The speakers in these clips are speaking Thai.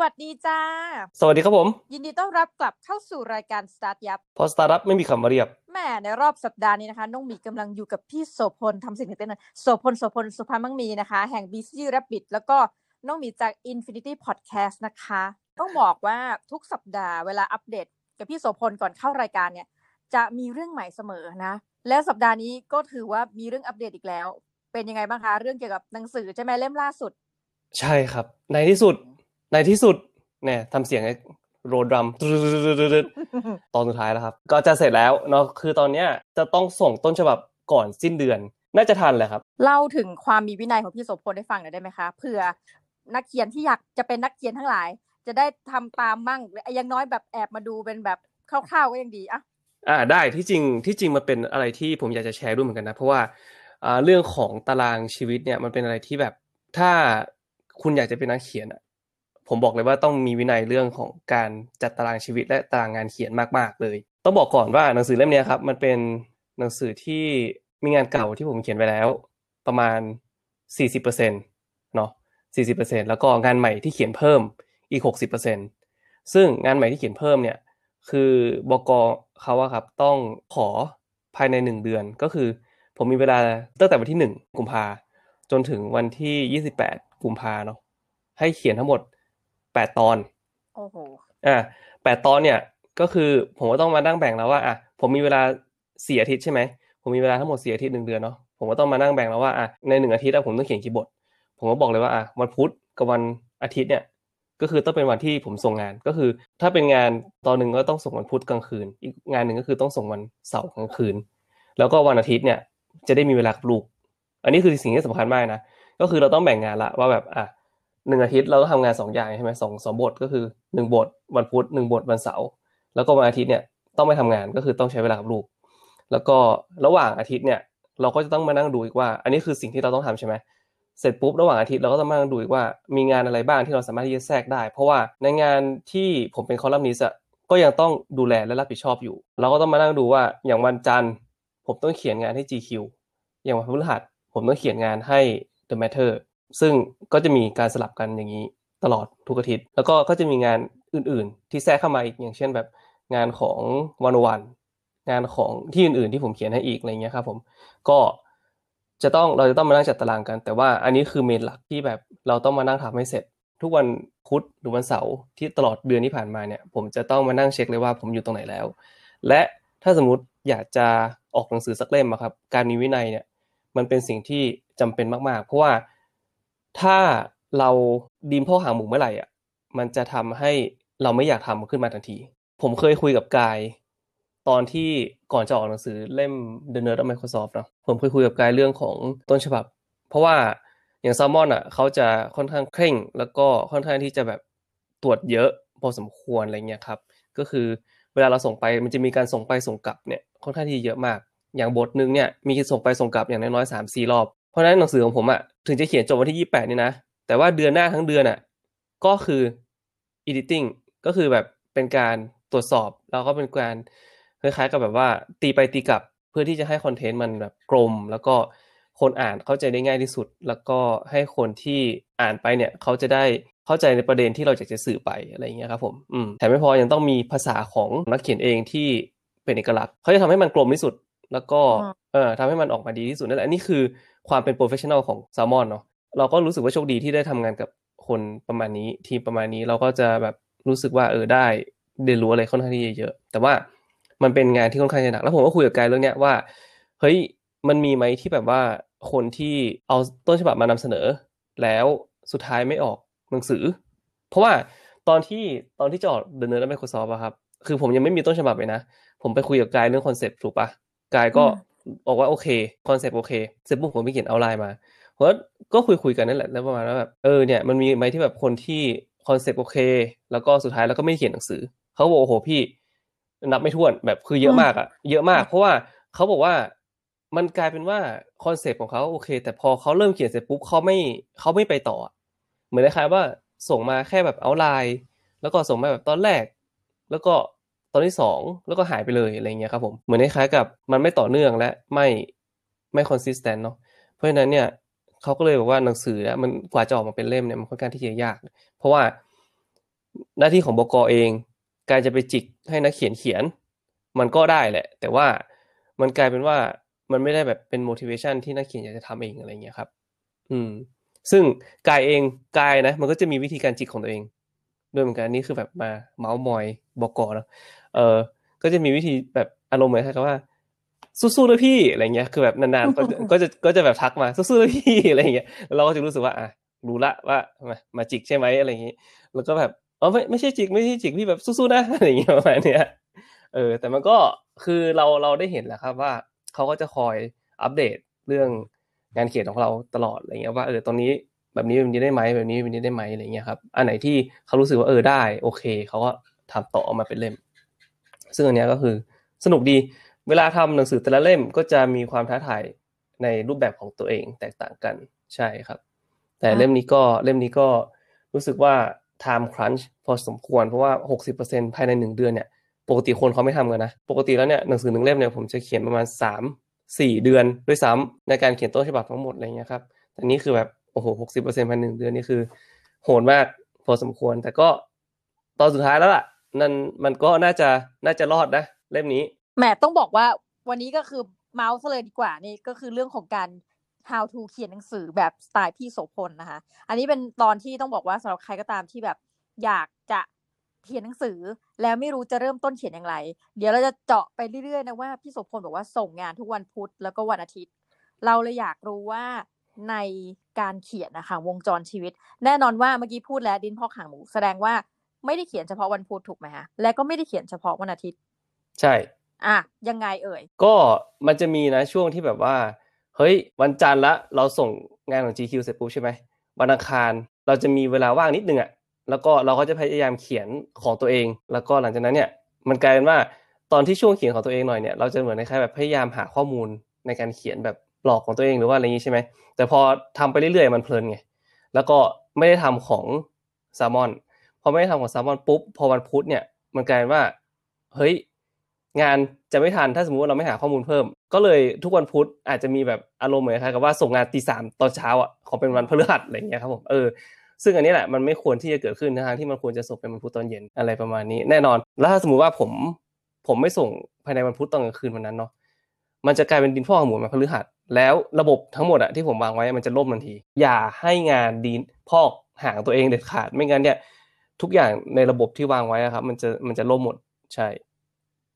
หวัสดีจ้า สวัสดีครับผม ยินดีต้อนรับกลับเข้าสู่รายการ Start ยับเพราะสตาร์ทอัพไม่มีคำว่าเรียบแหม่ในรอบสัปดาห์นี้นะคะน้องหมีกำลังอยู่กับพี่โสภณทำสิ่งตื่นเต้นโสภณโสภณ ศุภมั่งมีนะคะ แห่ง Busy Rabbit แล้วก็น้องหมีจาก Infinity Podcast นะคะ ต้องบอกว่าทุกสัปดาห์เวลาอัปเดต กับพี่โสภณก่อนเข้ารายการเนี่ย จะมีเรื่องใหม่เสมอนะ และสัปดาห์นี้ก็ถือว่ามีเรื่องอัปเดตอีกแล้ว เป็นยังไงบ้างคะ เรื่องเกี่ยวกับหนังสือใช่ไหมเล่มล่าสุด ใช่ครับ ในที่สุด ในที่สุดเนี่ยทำเสียงโรดรัมตอนสุดท้ายแล้วครับ ก็จะเสร็จแล้วเนาะคือตอนเนี้ยจะต้องส่งต้นฉบับก่อนสิ้นเดือน น่าจะทันแหละครับ เล่าถึงความมีวินัยของพี่โสพลได้ฟังหน่อยได้ไหมคะเผื่อนักเขียนที่อยากจะเป็นนักเขียนทั้งหลาย จะได้ทำตามบ้างหรืออยังน้อยแบบแอบมาดูเป็นแบบคร่าวๆก็ยังดีอะอ่าได้ที่จริงที่จริงมันเป็นอะไรที่ผมอยากจะแชร์ด้วยเหมือนกันนะ เพราะว่าอ่าเรื่องของตารางชีวิตเนี่ยมันเป็นอะไรที่แบบถ้าคุณอยากจะเป็นนักเขียนอะ ผมบอกเลยว่าต้องมีวินัยเรื่องของการจัดตารางชีวิตและตารางงานเขียนมากๆเลย ต้องบอกก่อนว่าหนังสือเล่มนี้ครับมันเป็นหนังสือที่มีงานเก่าที่ผมเขียนไว้แล้ว ประมาณ 40%เนาะ40%แล้วก็งานใหม่ที่เขียนเพิ่มอีก 60%ซึ่งงานใหม่ที่เขียนเพิ่มเนี่ยคือบกเขาอะครับต้องขอภายในหนึ่งเดือนก็คือ ผมมีเวลาตั้งแต่วันที่หนึ่งกุมภาจนถึงวันที่ยี่สิบแปดกุมภาเนาะให้เขียนทั้งหมด แปดตอนโอ้โหอ่าแปดตอนเนี่ยก็คือผมก็ต้องมานั่งแบ่งแล้วว่าอะผมมีเวลาสี่อาทิตย์ใช่ไหมผมมีเวลาทั้งหมดสี่อาทิตย์หนึ่งเดือนเนาะผมก็ต้องมานั่งแบ่งแล้วว่าอะในหนึ่งอาทิตย์อะผมต้องเขียนกี่บทผมก็บอกเลยว่าอะวันพุธกับวันอาทิตย์เนี่ยก็คือต้องเป็นวันที่ผมส่งงานก็คือ ถ้าเป็นงานตอนหนึ่งก็ต้องส่งวันพุธกลางคืน อีกงานหนึ่งก็คือต้องส่งวันเสาร์กลางคืน แล้วก็วันอาทิตย์เนี่ยจะได้มีเวลากับลูก อันนี้คือสิ่งที่สำคัญมากนะก็คือเราต้องแบ่งงานละว่าแบบอะ หนึ่งอาทิตย์เราต้องทำงานสองอย่างใช่ไหมสองสองบทก็คือหนึ่งบทวันพุธหนึ่งบทวันเสาร์แล้วก็วันอาทิตย์เนี่ยต้องไม่ทำงานก็คือต้องใช้เวลากับลูก แล้วก็ระหว่างอาทิตย์เนี่ยเราก็จะต้องมานั่งดูอีกว่า อันนี้คือสิ่งที่เราต้องทำใช่ไหมเสร็จปุ๊บระหว่างอาทิตย์เราก็ต้องมาดูอีกว่ามีงานอะไรบ้างที่เราสามารถที่จะแทรกได้ เพราะว่าในงานที่ผมเป็นคอลัมนิสต์ก็ยังต้องดูแลและรับผิดชอบอยู่ เราก็ต้องมานั่งดูว่าอย่างวันจันทร์ผมต้องเขียนงานให้ GQ อย่างวันพฤหัสผมต้องเขียนงานให้ The Matter ซึ่งก็จะมีการสลับกันอย่างนี้ตลอดทุกอาทิตย์ แล้วก็ก็จะมีงานอื่น ๆ ที่แทรกเข้ามาอีกอย่างเช่นแบบงานของวันวันงานของที่อื่น ๆ ที่ผมเขียนให้อีกอะไรเงี้ยครับผมก็จะต้องเราจะต้องมานั่งจัดตารางกัน แต่ว่าอันนี้คือเมนหลักที่แบบเราต้องมานั่งทำให้เสร็จ ทุกวันพุธหรือวันเสาร์ที่ตลอดเดือนที่ผ่านมาเนี่ย ผมจะต้องมานั่งเช็คเลยว่าผมอยู่ตรงไหนแล้ว และถ้าสมมติอยากจะออกหนังสือสักเล่มครับ การมีวินัยเนี่ย มันเป็นสิ่งที่จำเป็นมากๆ เพราะว่า ถ้าเราดีมพ่อหางหมูเมื่อไหร่อะ มันจะทำให้เราไม่อยากทำขึ้นมาทันที ผมเคยคุยกับกาย ตอนที่ก่อนจะออกหนังสือเล่ม The Nerd of Microsoft เนาะผมเคยคุยกับกายเรื่องของต้นฉบับ เพราะว่าอย่างซลมอนอะเขาจะค่อนข้างเคร่ง แล้วก็ค่อนข้างที่จะแบบตรวจเยอะพอสมควรอะไรเงี้ยครับ ก็คือเวลาเราส่งไปมันจะมีการส่งไปส่งกลับเนี่ยค่อนข้างที่เยอะมาก อย่างบทหนึ่งเนี่ยมีส่งไปส่งกลับอย่างน้อยๆสามสี่รอบ เพราะฉะนั้นหนังสือของผมอะถึงจะเขียนจบวันที่ยี่แปดนี่นะ แต่ว่าเดือนหน้าทั้งเดือนอะ ก็คือ editing ก็คือแบบเป็นการตรวจสอบ แล้วก็เป็นการคล้ายๆกับแบบว่า ตีไปตีกลับเพื่อที่จะให้ content มันแบบกลม แล้วก็คนอ่านเข้าใจได้ง่ายที่สุด แล้วก็ให้คนที่อ่านไปเนี่ยเขาจะได้เข้าใจในประเด็นที่เราอยากจะสื่อไปอะไรอย่างเงี้ยครับผมอืมแต่ไม่พอยังต้องมีภาษาของนักเขียนเองที่เป็นเอกลักษณ์เขาจะทำให้มันกลมที่สุด แล้วก็อืมเออทำให้มันออกมาดีที่สุดนั่นแหละนี่คือ ความเป็น professional ของแซลมอนเนาะเราก็รู้สึกว่าโชคดีที่ได้ทำงานกับคนประมาณนี้ทีมประมาณนี้เราก็จะแบบรู้สึกว่าเออได้เรียนรู้อะไรค่อนข้างที่จะเยอะแต่ว่ามันเป็นงานที่ค่อนข้างจะหนักแล้วผมก็คุยกับกายเรื่องเนี้ยว่าเฮ้ยมันมีไหมที่แบบว่าคนที่เอาต้นฉบับมานำเสนอ แล้วสุดท้ายไม่ออกหนังสือ เพราะว่าตอนที่ตอนที่จออก The Nerd และ Microsoft อะครับคือผมยังไม่มีต้นฉบับเลยนะ ผมไปคุยกับกายเรื่องคอนเซปต์ถูกปะกายก็ บอกว่าโอเคคอนเซปต์โอเคเสร็จปุ๊บผมไปเขียน outline มาเพราะก็คุยคุยๆกันนั่นแหละแล้วประมาณว่าแบบเออเนี่ยมันมีไหมที่แบบคนที่คอนเซปต์โอเค แล้วก็สุดท้ายแล้วก็ไม่เขียนหนังสือเขาบอกโอ้โหพี่ นับไม่ถ้วนแบบคือเยอะมากอะเยอะมาก เพราะว่าเขาบอกว่ามันกลายเป็นว่าคอนเซปต์ของเขาโอเค แต่พอเขาเริ่มเขียนเสร็จปุ๊บเขาไม่เขาไม่ไปต่อ เหมือนคล้ายว่าส่งมาแค่แบบ outline แล้วก็ส่งมาแบบตอนแรก แล้วก็ ตอนที่สองแล้วก็หายไปเลยอะไรเงี้ยครับผมเหมือนคล้ายๆกับมันไม่ต่อเนื่องและไม่ไม่คอนสิสแตนต์เนาะเพราะฉะนั้นเนี่ยเขาก็เลยบอกว่าหนังสือเนี่ยมันกว่าจะออกมาเป็นเล่มเนี่ยมันค่อนข้างที่จะยาก เพราะว่าหน้าที่ของบกเอง การจะไปจิกให้นักเขียนเขียน มันก็ได้แหละ แต่ว่ามันกลายเป็นว่ามันไม่ได้แบบเป็น motivation ที่นักเขียนอยากจะทำเองอะไรเงี้ยครับ อืม ซึ่งกายเองกายนะ มันก็จะมีวิธีการจิกของตัวเองด้วยเหมือนกันนี่คือแบบมาเมาส์มอยบอกก่อนแล้ว เออก็จะมีวิธีแบบอารมณ์เหมือนกับว่า สู้ๆเลยพี่อะไรเงี้ยคือแบบนานๆก็จะก็จะก็จะแบบทักมาสู้ๆเลยพี่อะไรเงี้ยแล้วเราก็จะรู้สึกว่าอะรู้ละว่ามามาจิกใช่ไหมอะไรอย่างงี้ แล้วก็แบบอ๋อไม่ไม่ใช่จิกไม่ใช่จิกพี่แบบสู้ๆนะอะไรอย่างเงี้ยประมาณเนี้ยเออ แต่มันก็คือเราเราได้เห็นแหละครับว่าเขาก็จะคอยอัปเดตเรื่องงานเขียนของเราตลอดอะไรเงี้ยว่าเออตอนนี้แบบนี้แบบนี้ได้ไหมแบบนี้แบบนี้ได้ไหมอะไรเงี้ยครับ อันไหนที่เขารู้สึกว่าเออได้ โอเคเขาก็ทำต่อออกมาเป็นเล่ม ซึ่งอันเนี้ยก็คือสนุกดี เวลาทำหนังสือแต่ละเล่มก็จะมีความท้าทายในรูปแบบของตัวเองแตกต่างกันใช่ครับ แต่เล่มนี้ก็เล่มนี้ก็รู้สึกว่า time crunch พอสมควรเพราะว่า 60%ภายในหนึ่งเดือนเนี่ย ปกติคนเขาไม่ทำกันนะ ปกติแล้วเนี่ยหนังสือหนึ่งเล่มเนี่ยผมจะเขียนประมาณ 3 4 เดือนด้วยซ้ำในการเขียนต้นฉบับทั้งหมดอะไรเงี้ยครับแต่นี่คือแบบโอ้โห60%ภายในหนึ่งเดือนนี่คือ โหดมากพอสมควร แต่ก็ตอนสุดท้ายแล้วล่ะ นั่นมันก็น่าจะน่าจะรอดนะเล่มนี้แหมต้องบอกว่าวันนี้ก็คือเมาส์เลยดีกว่านี่ก็คือเรื่องของการ how to เขียนหนังสือแบบสไตล์พี่โสพลนะคะ อันนี้เป็นตอนที่ต้องบอกว่าสำหรับใครก็ตามที่แบบอยากจะเขียนหนังสือ แล้วไม่รู้จะเริ่มต้นเขียนอย่างไร เดี๋ยวเราจะเจาะไปเรื่อยๆนะว่าพี่โสพลบอกว่าส่งงานทุกวันพุธแล้วก็วันอาทิตย์ เราเลยอยากรู้ว่าในการเขียนนะคะวงจรชีวิต แน่นอนว่าเมื่อกี้พูดแล้วดินพอกหางหมูแสดงว่า ไม่ได้เขียนเฉพาะวันพุธถูกไหมคะและก็ไม่ได้เขียนเฉพาะวันอาทิตย์ ใช่ อะยังไงเอ่ย ก็มันจะมีนะช่วงที่แบบว่า เฮ้ย วันจันทร์ละเราส่งงานของ GQ เสร็จปุ๊บใช่ไหมวันอังคารเราจะมีเวลาว่างนิดนึงอะแล้วก็เราก็จะพยายามเขียนของตัวเอง แล้วก็หลังจากนั้นเนี่ยมันกลายเป็นว่าตอนที่ช่วงเขียนของตัวเองหน่อยเนี่ยเราจะเหมือนในคล้ายแบบพยายามหาข้อมูลในการเขียนแบบบล็อกของตัวเองหรือว่าอะไรอย่างนี้ใช่ไหมแต่พอทำไปเรื่อยๆมันเพลินไงแล้วก็ไม่ได้ทำของแซลมอน พอไม่ได้ทำของแซลมอนปุ๊บพอวันพุธเนี่ยมันกลายว่า เฮ้ย งานจะไม่ทันถ้าสมมติว่าเราไม่หาข้อมูลเพิ่ม ก็เลยทุกวันพุธอาจจะมีแบบอารมณ์เหมือนคล้ายกับว่าส่งงานตีสามตอนเช้าอะของเป็นวันพฤหัสอะไรเงี้ยครับผมเออซึ่งอันนี้แหละมันไม่ควรที่จะเกิดขึ้นทางที่มันควรจะส่งเป็นวันพุธตอนเย็นอะไรประมาณนี้ แน่นอน แล้วถ้าสมมติว่าผมผมไม่ส่งภายในวันพุธตอนกลางคืนวันนั้นเนาะมันจะกลายเป็นดินพ่อหมุนมาพฤหัส แล้วระบบทั้งหมดอะที่ผมวางไว้มันจะล่มทันที อย่าให้งานดินพอกห่างตัวเองเด็ดขาดไม่งั้นเนี่ย ทุกอย่างในระบบที่วางไว้ครับ มันจะมันจะล่มหมดใช่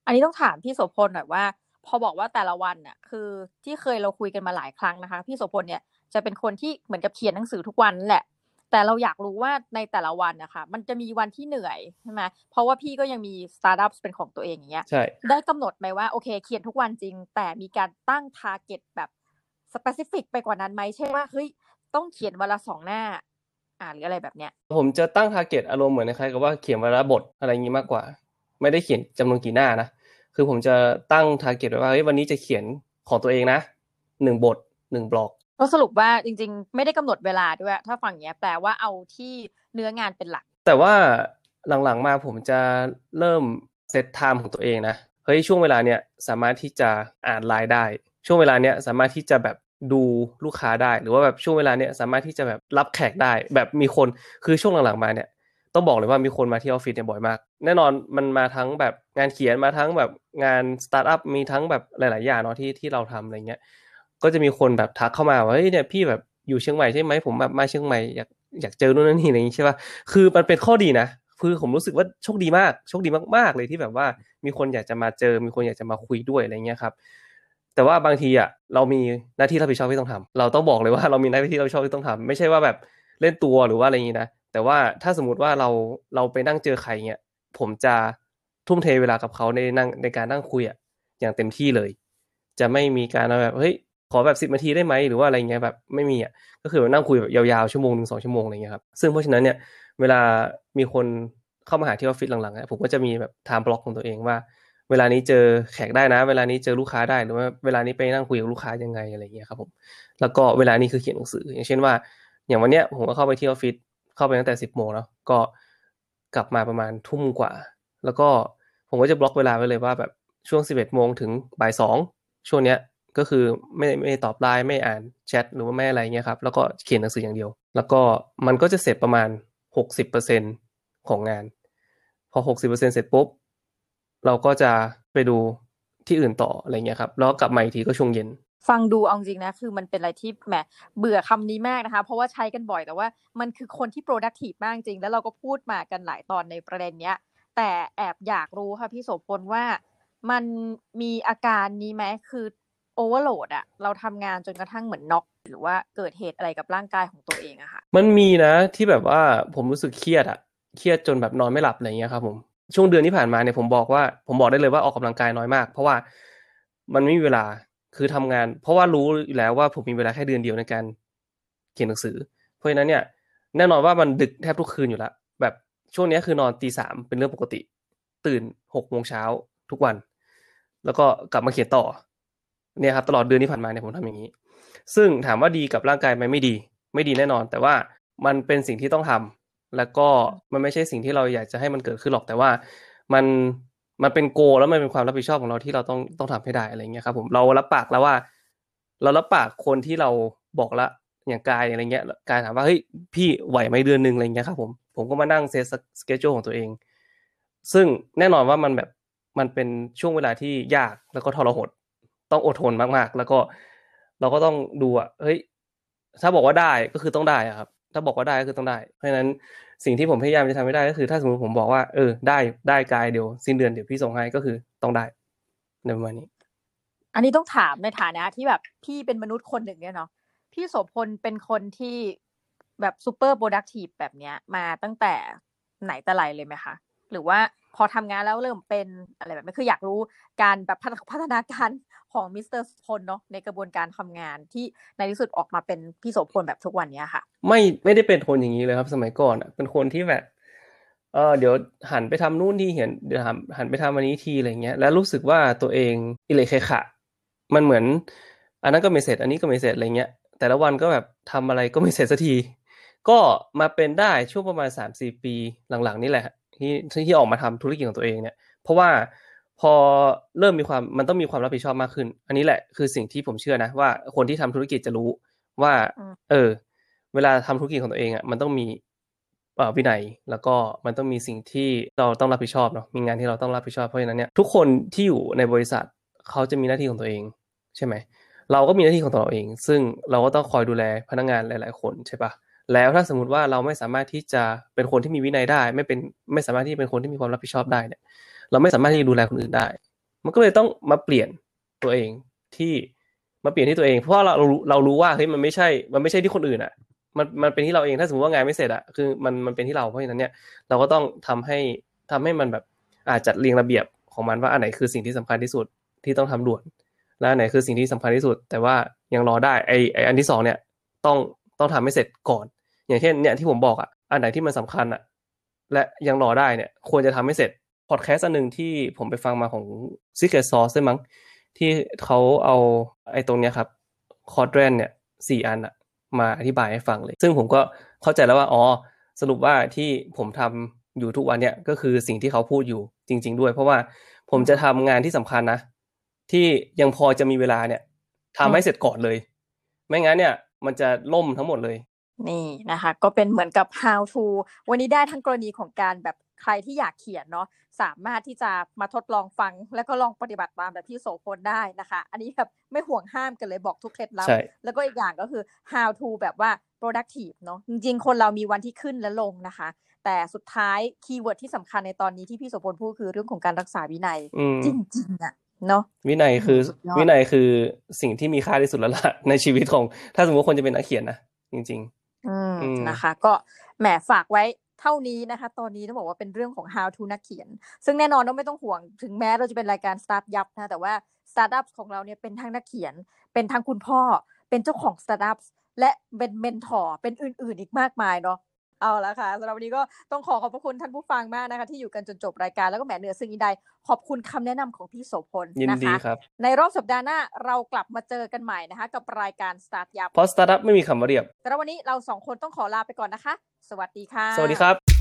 อันนี้ต้องถามพี่โสภณหน่อยว่า พอบอกว่าแต่ละวันน่ะ คือที่เคยเราคุยกันมาหลายครั้งนะคะ พี่โสภณเนี่ยจะเป็นคนที่เหมือนกับเขียนหนังสือทุกวันแหละ แต่เราอยากรู้ว่าในแต่ละวันนะคะมันจะมีวันที่เหนื่อยใช่ไหมเพราะว่าพี่ก็ยังมีสตาร์ทอัพเป็นของตัวเองอย่างเงี้ยใช่ได้กำหนดไหมว่าโอเค เขียนทุกวันจริง แต่มีการตั้ง target แบบ specific ไปกว่านั้นไหมเช่นว่าเฮ้ยต้องเขียนวันละสองหน้าอ่าหรืออะไรแบบเนี้ย ผมจะตั้ง target อารมณ์เหมือนคล้ายกับว่าเขียนวันละบทอะไรอย่างนี้มากกว่า ไม่ได้เขียนจำนวนกี่หน้านะคือผมจะตั้ง target ไว้ว่าเฮ้ยวันนี้จะเขียนของตัวเองนะหนึ่งบทหนึ่งบล็อกก็สรุปว่าจริง ๆ ไม่ได้กำหนดเวลาด้วย ถ้าฟังอย่างเงี้ยแปลว่าเอาที่เนื้องานเป็นหลัก แต่ว่าหลังๆมาผมจะเริ่ม set time ของตัวเองนะเฮ้ยช่วงเวลาเนี้ยสามารถที่จะอ่านไลน์ได้ ช่วงเวลาเนี้ยสามารถที่จะแบบ ดูลูกค้าได้ หรือว่าแบบช่วงเวลาเนี้ยสามารถที่จะแบบรับแขกได้ แบบมีคนคือช่วงหลังๆมาเนี่ยต้องบอกเลยว่ามีคนมาที่ออฟฟิศเนี่ยบ่อยมาก แน่นอนมันมาทั้งแบบงานเขียนมาทั้งแบบงานสตาร์ทอัพมีทั้งแบบหลาย ๆ อย่างเนาะที่ที่เราทำอะไรเงี้ย ก็จะมีคนแบบทักเข้ามาว่าเฮ้ยเนี่ยพี่แบบอยู่เชียงใหม่ใช่ไหมผมแบบมาเชียงใหม่อยากอยากเจอนู่นนั่นนี่อะไรอย่างงี้ใช่ป่ะคือมันเป็นข้อดีนะคือผมรู้สึกว่าโชคดีมากโชคดีมากๆเลยที่แบบว่ามีคนอยากจะมาเจอมีคนอยากจะมาคุยด้วยอะไรเงี้ยครับ แต่ว่าบางทีอะเรามีหน้าที่รับผิดชอบที่ต้องทำเราต้องบอกเลยว่าเรามีหน้าที่รับผิดชอบที่ต้องทำไม่ใช่ว่าแบบเล่นตัวหรือว่าอะไรอย่างงี้นะแต่ว่าถ้าสมมติว่าเราเราไปนั่งเจอใครเงี้ยผมจะทุ่มเทเวลากับเขาในนั่งในการนั่งคุยอะอย่างเต็มที่เลย จะไม่มีการแบบเฮ้ยขอแบบสิบนาทีได้ไหมหรือว่าอะไรเงี้ยแบบไม่มีอะก็คือนั่งคุยแบบยาวๆชั่วโมงหนึ่งสองชั่วโมงอะไรเงี้ยครับซึ่งเพราะฉะนั้นเนี่ยเวลามีคนเข้ามาหาที่ออฟฟิศหลังๆเนี่ยผมก็จะมีแบบ time block ของตัวเองว่า เวลานี้เจอแขกได้นะ เวลานี้เจอลูกค้าได้หรือว่าเวลานี้ไปนั่งคุยกับลูกค้ายังไงอะไรเงี้ยครับผมแล้วก็เวลานี้คือเขียนหนังสือ อย่างเช่นว่า อย่างวันเนี้ยผมก็เข้าไปที่ออฟฟิศเข้าไปตั้งแต่สิบโมงแล้วก็กลับมาประมาณทุ่มกว่า แล้วก็ผมก็จะบล็อกเวลาไว้เลยว่าแบบช่วงสิบเอ็ดโมงถึงบ่ายสองช่วงเนี้ยก็คือไม่ไม่ตอบไลน์ไม่อ่านแชทหรือว่าไม่อะไรเงี้ยครับแล้วก็เขียนหนังสืออย่างเดียว แล้วก็มันก็จะเสร็จประมาณหกสิบเปอร์เซ็นของงาน พอหกสิบเปอร์เซ็นเสร็จปุ๊บ เราก็จะไปดูที่อื่นต่ออะไรเงี้ยครับแล้วกลับมาอีกทีก็ช่วงเย็น ฟังดูเอาจริงนะ คือมันเป็นอะไรที่แหมเบื่อคำนี้มากนะคะ เพราะว่าใช้กันบ่อยแต่ว่ามันคือคนที่ productive มากจริง แล้วเราก็พูดมากันหลายตอนในประเด็นเนี้ย แต่แอบอยากรู้ค่ะพี่โสพลว่ามันมีอาการนี้ไหมคือโอเวอร์โหลดอะเราทำงานจนกระทั่งเหมือนน็อกหรือว่าเกิดเหตุอะไรกับร่างกายของตัวเองอะค่ะ มันมีนะที่แบบว่าผมรู้สึกเครียดอะเครียดจนแบบนอนไม่หลับอะไรเงี้ยครับผม ช่วงเดือนที่ผ่านมาเนี่ยผมบอกว่า ผมบอกได้เลยว่าออกกำลังกายน้อยมาก เพราะว่ามันไม่มีเวลาคือทำงาน เพราะว่ารู้อยู่แล้วว่าผมมีเวลาแค่เดือนเดียวในการเขียนหนังสือ เพราะฉะนั้นเนี่ย แน่นอนว่ามันดึกแทบทุกคืนอยู่แล้วแบบช่วงนี้คือนอนตีสามเป็นเรื่องปกติ ตื่นหกโมงเช้าทุกวัน แล้วก็กลับมาเขียนต่อ เนี่ยครับตลอดเดือนที่ผ่านมาเนี่ยผมทำอย่างนี้ ซึ่งถามว่าดีกับร่างกายไหมไม่ดี ไม่ดีแน่นอน แต่ว่ามันเป็นสิ่งที่ต้องทำ แล้วก็มันไม่ใช่สิ่งที่เราอยากจะให้มันเกิดขึ้นหรอกแต่ว่ามันมันเป็นโก แล้วมันเป็นความรับผิดชอบของเราที่เราต้องต้องทำให้ได้อะไรเงี้ยครับผมเรารับปากแล้วว่า เรารับปากคนที่เราบอกละอย่างกายอะไรเงี้ยกายถามว่าเฮ้ยพี่ไหวไหมเดือนหนึ่งอะไรเงี้ยครับผมผมก็มานั่งเซตสเกจของตัวเอง ซึ่งแน่นอนว่ามันแบบมันเป็นช่วงเวลาที่ยากแล้วก็ทรหด ต้องอดทนมากๆ แล้วก็เราก็ต้องดูอะเฮ้ยถ้าบอกว่าได้ก็คือต้องได้อะครับ ถ้าบอกว่าได้ก็คือต้องได้ เพราะฉะนั้นสิ่งที่ผมพยายามจะทำให้ได้ก็คือ ถ้าสมมติผมบอกว่าเออได้ได้กายเดี๋ยวสิ้นเดือนเดี๋ยวพี่ส่งให้ก็คือต้องได้ในประมาณนี้ อันนี้ต้องถามในฐานะที่แบบพี่เป็นมนุษย์คนหนึ่งเนี่ยเนาะพี่โสภณเป็นคนที่แบบ super productive แบบเนี้ย มาตั้งแต่ไหนแต่ไรเลยไหมคะหรือว่าพอทำงานแล้วเริ่มเป็นอะไรแบบนี้คืออยากรู้การแบบพัฒนาการ ของมิสเตอร์พลเนาะในกระบวนการทำงานที่ในที่สุดออกมาเป็นพี่โสภณแบบทุกวันเนี้ยค่ะ ไม่ไม่ได้เป็นคนอย่างนี้เลยครับ สมัยก่อนอะเป็นคนที่แบบเออเดี๋ยวหันไปทำนู่นที่เห็นเดี๋ยวหันหันไปทำอันนี้ทีอะไรเงี้ย แล้วรู้สึกว่าตัวเองอีเหละเขะขะ มันเหมือน อันนั้นก็ไม่เสร็จ อันนี้ก็ไม่เสร็จอะไรเงี้ย แต่ละวันก็แบบทำอะไรก็ไม่เสร็จสักที ก็มาเป็นได้ช่วงประมาณสามสี่ปีหลังๆนี่แหละที่ที่ออกมาทำธุรกิจของตัวเองเนี่ย เพราะว่า พอเริ่มมีความมันต้องมีความรับผิดชอบมากขึ้น อันนี้แหละคือสิ่งที่ผมเชื่อนะว่าคนที่ทำธุรกิจจะรู้ว่า เออ เวลาทำธุรกิจของตัวเองอะมันต้องมีวินัยแล้วก็มันต้องมีสิ่งที่เราต้องรับผิดชอบเนาะมีงานที่เราต้องรับผิดชอบเพราะฉะนั้นเนี่ยทุกคนที่อยู่ในบริษัทเขาจะมีหน้าที่ของตัวเอง ใช่ไหมเราก็มีหน้าที่ของตัวเราเอง ซึ่งเราก็ต้องคอยดูแลพนักงานหลาย ๆ คนใช่ปะแล้วถ้าสมมติว่าเราไม่สามารถที่จะเป็นคนที่มีวินัยได้ ไม่เป็นไม่สามารถที่เป็นคนที่มีความรับผิดชอบได้เนี่ย เราไม่สามารถที่จะดูแลคนอื่นได้ มันก็เลยต้องมาเปลี่ยนตัวเองที่มาเปลี่ยนที่ตัวเอง เพราะเราเรารู้ว่าเฮ้ยมันไม่ใช่ มันไม่ใช่ที่คนอื่นอะ มันมันเป็นที่เราเองถ้าสมมติว่างานไม่เสร็จอะคือมันมันเป็นที่เราเพราะฉะนั้นเนี่ยเราก็ต้องทำให้ทำให้มันแบบอาจจัดเรียงระเบียบของมันว่าอันไหนคือสิ่งที่สำคัญที่สุดที่ต้องทำด่วน และอันไหนคือสิ่งที่สำคัญที่สุด แต่ว่ายังรอได้ไอไออันที่สองเนี่ยต้องต้องทำให้เสร็จก่อน อย่างเช่นเนี่ยที่ผมบอกอะอันไหนที่มันสำคัญอะ และยังรอได้เนี่ย ควรจะทำให้เสร็จ พอดแคสต์อันหนึ่งที่ผมไปฟังมาของ Secret Sauce ใช่มั้ง ที่เขาเอาไอ้ตรงเนี้ยครับ quadrant เนี่ยสี่อันอะมาอธิบายให้ฟังเลย ซึ่งผมก็เข้าใจแล้วว่า อ๋อ สรุปว่าที่ผมทำอยู่ทุกวันเนี่ยก็คือสิ่งที่เขาพูดอยู่จริง ๆ ด้วย เพราะว่าผมจะทำงานที่สำคัญนะ ที่ยังพอจะมีเวลาเนี่ยทำให้เสร็จก่อนเลย ไม่งั้นเนี่ย มันจะล่มทั้งหมดเลยนี่นะคะ ก็เป็นเหมือนกับ how to วันนี้ได้ทั้งกรณีของการแบบ ใครที่อยากเขียนเนาะสามารถที่จะมาทดลองฟัง แล้วก็ลองปฏิบัติตามแบบพี่โสพลได้นะคะ อันนี้แบบไม่ห่วงห้ามกันเลยบอกทุกเคล็ดลับ แล้วก็อีกอย่างก็คือ how to แบบว่า productive เนาะจริงๆ คนเรามีวันที่ขึ้นและลงนะคะ แต่สุดท้าย keyword ที่สำคัญในตอนนี้ที่พี่โสพลพูดคือเรื่องของการรักษาวินัย จริงๆอะเนาะวินัยคือวินัยคือสิ่งที่มีค่าที่สุดแล้วล่ะในชีวิตของ ถ้าสมมติคนจะเป็นนักเขียนนะจริงๆอืมนะคะ ก็แหมฝากไว้ เท่านี้นะคะ ตอนนี้ต้องบอกว่าเป็นเรื่องของ how to นักเขียน ซึ่งแน่นอนต้องไม่ต้องห่วงถึงแม้เราจะเป็นรายการสตาร์ทยับนะแต่ว่าสตาร์ทอัพของเราเนี่ยเป็นทั้งนักเขียน เป็นทั้งคุณพ่อ เป็นเจ้าของสตาร์ทอัพและเป็น mentor เป็นอื่น ๆ อีกมากมายเนาะ เอาละค่ะสำหรับวันนี้ก็ต้องขอขอบพระคุณท่านผู้ฟังมากนะคะ ที่อยู่กันจนจบรายการแล้วก็แหมเหนือสิ่งอื่นใดขอบคุณคำแนะนำของพี่โสพลยินนะดีคะครับ ในรอบสัปดาห์หน้าเรากลับมาเจอกันใหม่นะคะ กับรายการสตาร์ทยับเพราะสตาร์ทอัพไม่มีคำว่าเรียบแต่วันนี้เราสองคนต้องขอลาไปก่อนนะคะ สวัสดีค่ะ สวัสดีครับ